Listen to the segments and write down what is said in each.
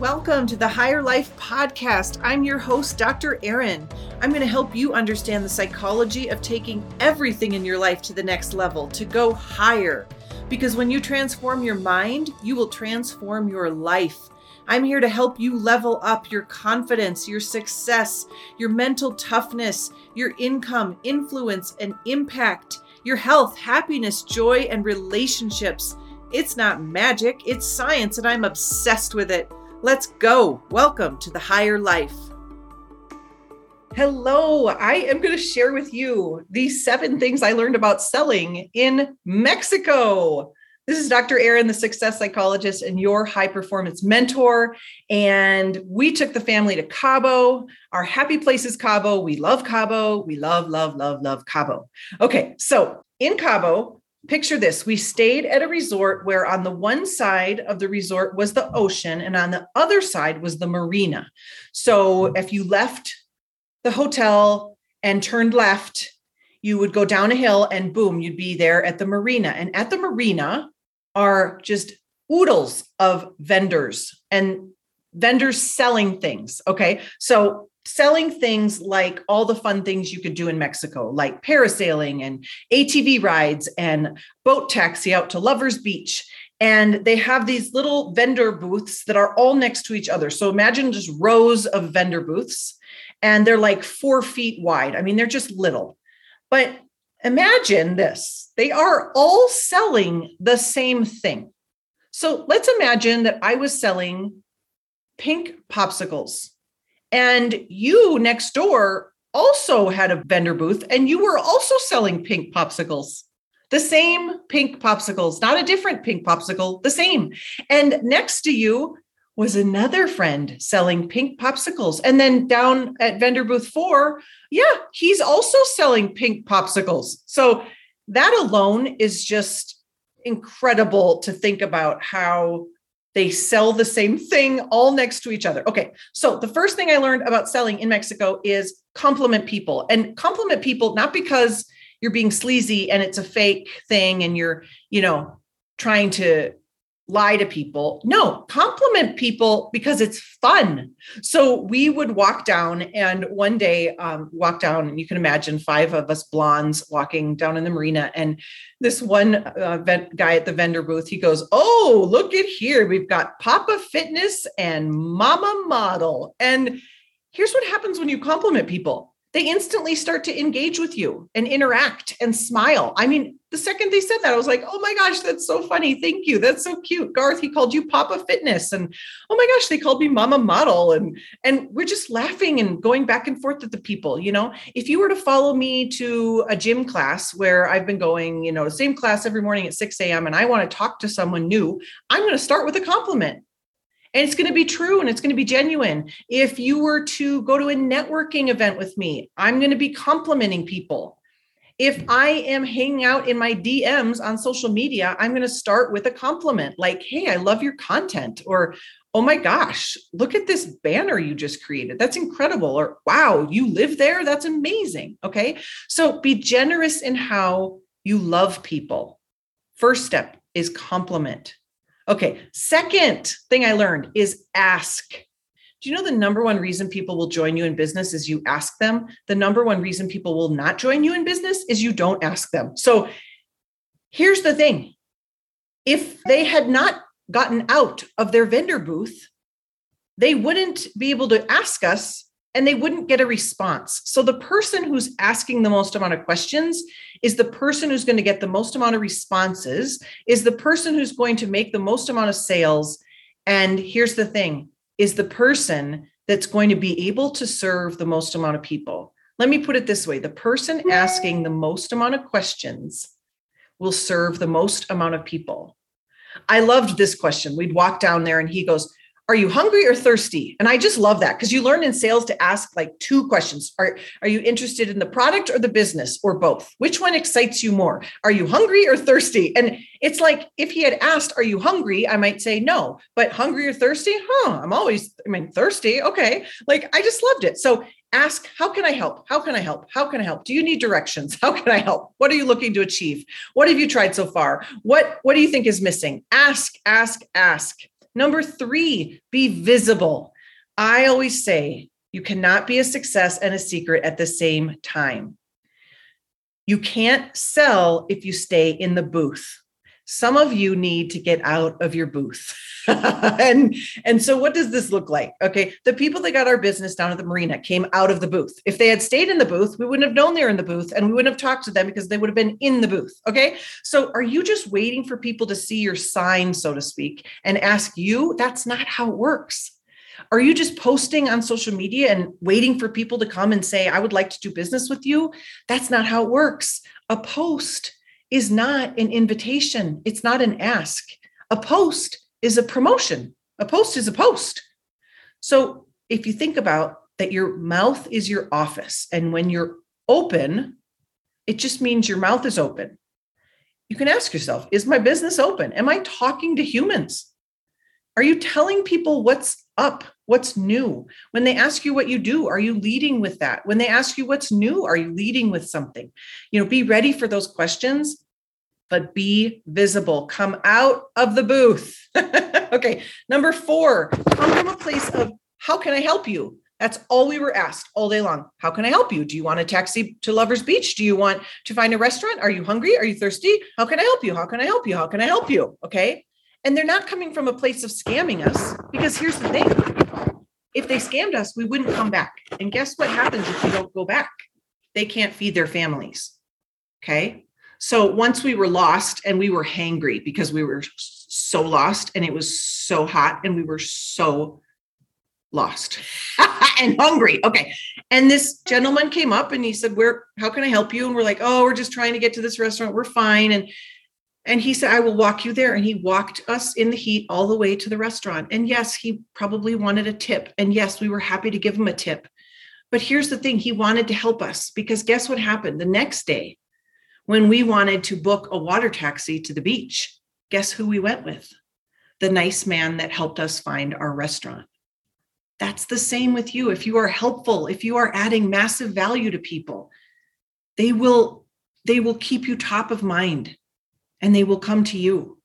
Welcome to the Higher Life Podcast. I'm your host, Dr. Erin. I'm going to help you understand the psychology of taking everything in your life to the next level, to go higher. Because when you transform your mind, you will transform your life. I'm here to help you level up your confidence, your success, your mental toughness, your income, influence, and impact, your health, happiness, joy, and relationships. It's not magic, it's science, and I'm obsessed with it. Let's go. Welcome to the higher life. Hello, I am going to share with you these seven things I learned about selling in Mexico. This is Dr. Erin, the success psychologist and your high performance mentor. And we took the family to Cabo. Our happy place is Cabo. We love Cabo. We love, love, love, love Cabo. Okay, so in Cabo, picture this we stayed at a resort where on the one side of the resort was the ocean and on the other side was the marina. So if you left the hotel and turned left you would go down a hill and boom you'd be there at the marina. And at the marina are just oodles of vendors and vendors selling things okay? So selling things like all the fun things you could do in Mexico, like parasailing and ATV rides and boat taxi out to Lovers Beach. And they have these little vendor booths that are all next to each other. So imagine just rows of vendor booths, and they're like four feet wide. I mean, they're just little. But imagine this they are all selling the same thing. So let's imagine that I was selling pink popsicles and you next door also had a vendor booth and you were also selling pink popsicles. The same pink popsicles, not a different pink popsicle, the same. And next to you was another friend selling pink popsicles. And then down at vendor booth four, yeah, he's also selling pink popsicles. So that alone is just incredible to think about how they sell the same thing all next to each other. Okay. So the first thing I learned about selling in Mexico is compliment people and compliment people, not because you're being sleazy and it's a fake thing and you're, you know, trying to lie to people. No, compliment people because it's fun. So we would walk down, and one day, um, walk down, and you can imagine five of us blondes walking down in the marina. And this one uh, guy at the vendor booth, he goes, Oh, look at here. We've got Papa Fitness and Mama Model. And here's what happens when you compliment people they instantly start to engage with you and interact and smile. I mean, the second they said that, I was like, oh my gosh, that's so funny. Thank you. That's so cute. Garth, he called you Papa Fitness. And oh my gosh, they called me Mama Model. And, and we're just laughing and going back and forth with the people. You know, if you were to follow me to a gym class where I've been going, you know, same class every morning at 6 a.m. and I want to talk to someone new, I'm going to start with a compliment and it's going to be true and it's going to be genuine. If you were to go to a networking event with me, I'm going to be complimenting people. If I am hanging out in my DMs on social media, I'm going to start with a compliment like, hey, I love your content, or oh my gosh, look at this banner you just created. That's incredible. Or wow, you live there. That's amazing. Okay. So be generous in how you love people. First step is compliment. Okay. Second thing I learned is ask. Do you know the number one reason people will join you in business is you ask them? The number one reason people will not join you in business is you don't ask them. So here's the thing if they had not gotten out of their vendor booth, they wouldn't be able to ask us and they wouldn't get a response. So the person who's asking the most amount of questions is the person who's going to get the most amount of responses, is the person who's going to make the most amount of sales. And here's the thing is the person that's going to be able to serve the most amount of people. Let me put it this way the person asking the most amount of questions will serve the most amount of people. I loved this question. We'd walk down there and he goes, are you hungry or thirsty? And i just love that because you learn in sales to ask like two questions. Are are you interested in the product or the business or both? Which one excites you more? Are you hungry or thirsty? And it's like if he had asked are you hungry? I might say no but hungry or thirsty? Huh i'm always i mean thirsty okay. Like i just loved it. So ask how can i help? How can i help? How can i help? Do you need directions? How can i help? What are you looking to achieve? What have you tried so far? What what do you think is missing? Ask ask ask Number three, be visible. I always say you cannot be a success and a secret at the same time. You can't sell if you stay in the booth. Some of you need to get out of your booth. and and so what does this look like? Okay, the people that got our business down at the marina came out of the booth. If they had stayed in the booth, we wouldn't have known they're in the booth and we wouldn't have talked to them because they would have been in the booth. Okay? So are you just waiting for people to see your sign so to speak and ask you? That's not how it works. Are you just posting on social media and waiting for people to come and say, I would like to do business with you? That's not how it works. A post is not an invitation, it's not an ask. A post is a promotion, a post is a post. So if you think about that, your mouth is your office. And when you're open, it just means your mouth is open. You can ask yourself, is my business open? Am I talking to humans? Are you telling people what's up? What's new? When they ask you what you do, are you leading with that? When they ask you what's new, are you leading with something? You know, be ready for those questions, but be visible. Come out of the booth. okay. Number four, come from a place of how can I help you? That's all we were asked all day long. How can I help you? Do you want a taxi to Lover's Beach? Do you want to find a restaurant? Are you hungry? Are you thirsty? How can I help you? How can I help you? How can I help you? Okay. And they're not coming from a place of scamming us because here's the thing if they scammed us, we wouldn't come back. And guess what happens if we don't go back? They can't feed their families. Okay. So once we were lost and we were hangry because we were so lost and it was so hot and we were so lost and hungry. Okay. And this gentleman came up and he said, Where, how can I help you? And we're like, Oh, we're just trying to get to this restaurant. We're fine. And and he said, I will walk you there. And he walked us in the heat all the way to the restaurant. And yes, he probably wanted a tip. And yes, we were happy to give him a tip. But here's the thing he wanted to help us because guess what happened? The next day, when we wanted to book a water taxi to the beach, guess who we went with? The nice man that helped us find our restaurant. That's the same with you. If you are helpful, if you are adding massive value to people, they will they will keep you top of mind and they will come to you.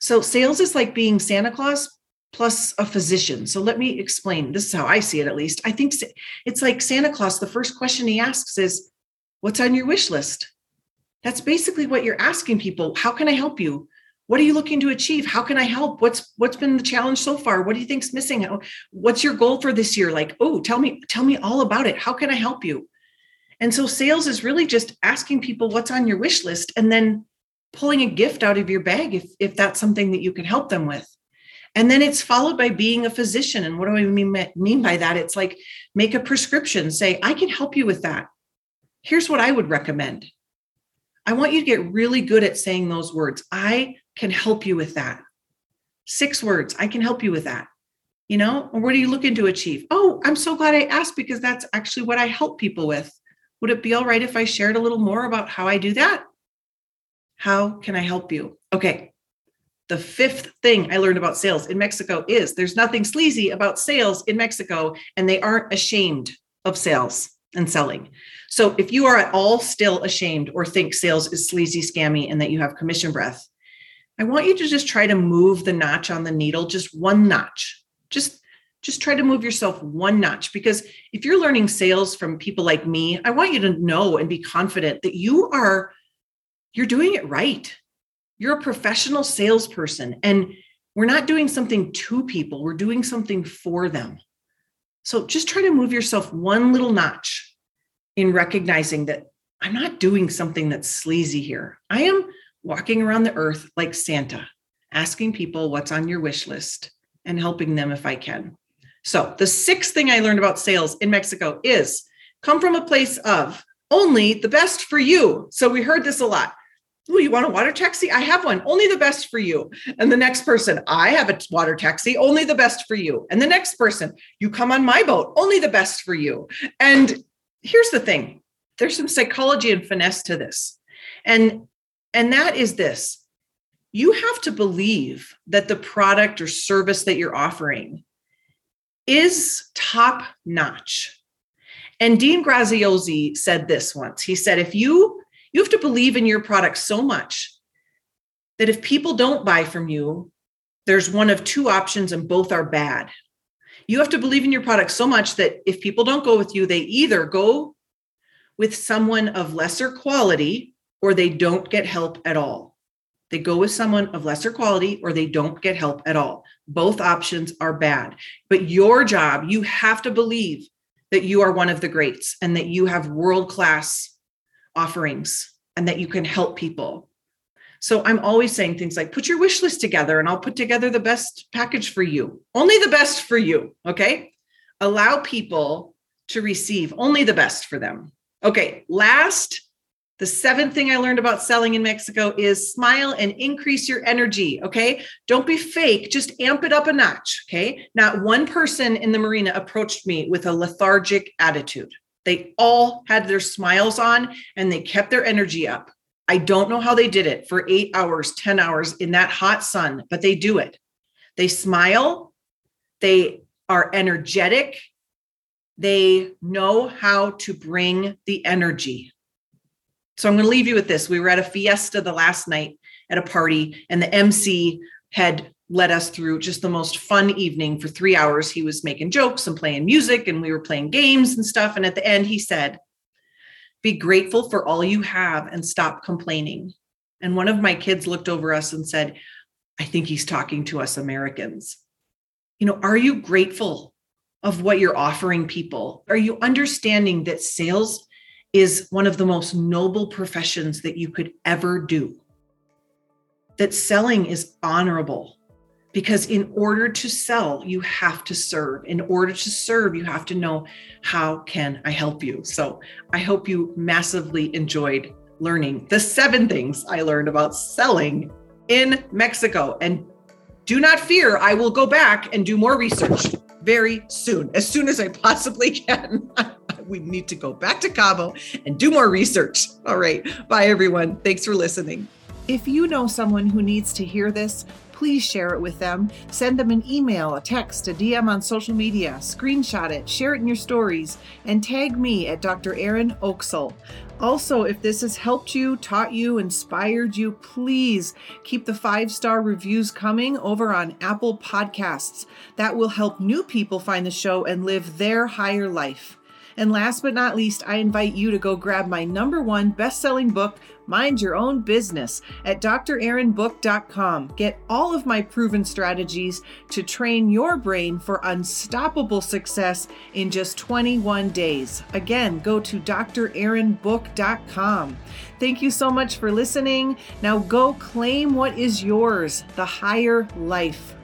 So sales is like being Santa Claus plus a physician. So let me explain. This is how I see it at least. I think it's like Santa Claus the first question he asks is what's on your wish list? That's basically what you're asking people. How can I help you? What are you looking to achieve? How can I help? What's what's been the challenge so far? What do you think's missing? What's your goal for this year? Like, oh, tell me tell me all about it. How can I help you? And so sales is really just asking people what's on your wish list and then pulling a gift out of your bag if, if that's something that you can help them with. And then it's followed by being a physician. And what do I mean, mean by that? It's like make a prescription, say, I can help you with that. Here's what I would recommend. I want you to get really good at saying those words. I can help you with that. Six words. I can help you with that. You know, or what are you looking to achieve? Oh, I'm so glad I asked because that's actually what I help people with. Would it be all right if I shared a little more about how I do that? How can I help you? Okay. The fifth thing I learned about sales in Mexico is there's nothing sleazy about sales in Mexico, and they aren't ashamed of sales and selling. So if you are at all still ashamed or think sales is sleazy, scammy, and that you have commission breath, I want you to just try to move the notch on the needle, just one notch. Just just try to move yourself one notch because if you're learning sales from people like me, I want you to know and be confident that you are you're doing it right. You're a professional salesperson, and we're not doing something to people, we're doing something for them. So just try to move yourself one little notch in recognizing that I'm not doing something that's sleazy here. I am walking around the earth like Santa, asking people what's on your wish list and helping them if I can. So, the sixth thing I learned about sales in Mexico is come from a place of only the best for you. So, we heard this a lot. Oh, you want a water taxi? I have one. Only the best for you. And the next person, I have a water taxi. Only the best for you. And the next person, you come on my boat. Only the best for you. And here's the thing there's some psychology and finesse to this. And and that is this. You have to believe that the product or service that you're offering is top notch. And Dean Graziosi said this once. He said, if you you have to believe in your product so much that if people don't buy from you, there's one of two options and both are bad. You have to believe in your product so much that if people don't go with you, they either go with someone of lesser quality or they don't get help at all. They go with someone of lesser quality or they don't get help at all. Both options are bad. But your job, you have to believe that you are one of the greats and that you have world class offerings and that you can help people. So I'm always saying things like put your wish list together and I'll put together the best package for you. Only the best for you. Okay. Allow people to receive only the best for them. Okay. Last, the seventh thing I learned about selling in Mexico is smile and increase your energy. Okay. Don't be fake, just amp it up a notch. Okay. Not one person in the marina approached me with a lethargic attitude. They all had their smiles on and they kept their energy up. I don't know how they did it for eight hours, 10 hours in that hot sun, but they do it. They smile, they are energetic, they know how to bring the energy. So I'm going to leave you with this. We were at a fiesta the last night at a party, and the MC had led us through just the most fun evening for three hours. He was making jokes and playing music, and we were playing games and stuff. And at the end, he said, Be grateful for all you have and stop complaining. And one of my kids looked over us and said, I think he's talking to us Americans. You know, are you grateful of what you're offering people? Are you understanding that sales is one of the most noble professions that you could ever do? That selling is honorable because in order to sell you have to serve. In order to serve you have to know how can i help you? So i hope you massively enjoyed learning the seven things i learned about selling in mexico. And do not fear i will go back and do more research very soon as soon as i possibly can we need to go back to cabo and do more research all right bye everyone thanks for listening if you know someone who needs to hear this please share it with them. Send them an email, a text, a DM on social media, screenshot it, share it in your stories, and tag me at Dr. Erin Oksol. Also, if this has helped you, taught you, inspired you, please keep the five star reviews coming over on Apple Podcasts. That will help new people find the show and live their higher life. And last but not least, I invite you to go grab my number one best selling book, Mind Your Own Business, at drerinbook.com. Get all of my proven strategies to train your brain for unstoppable success in just 21 days. Again, go to drerinbook.com. Thank you so much for listening. Now go claim what is yours the higher life.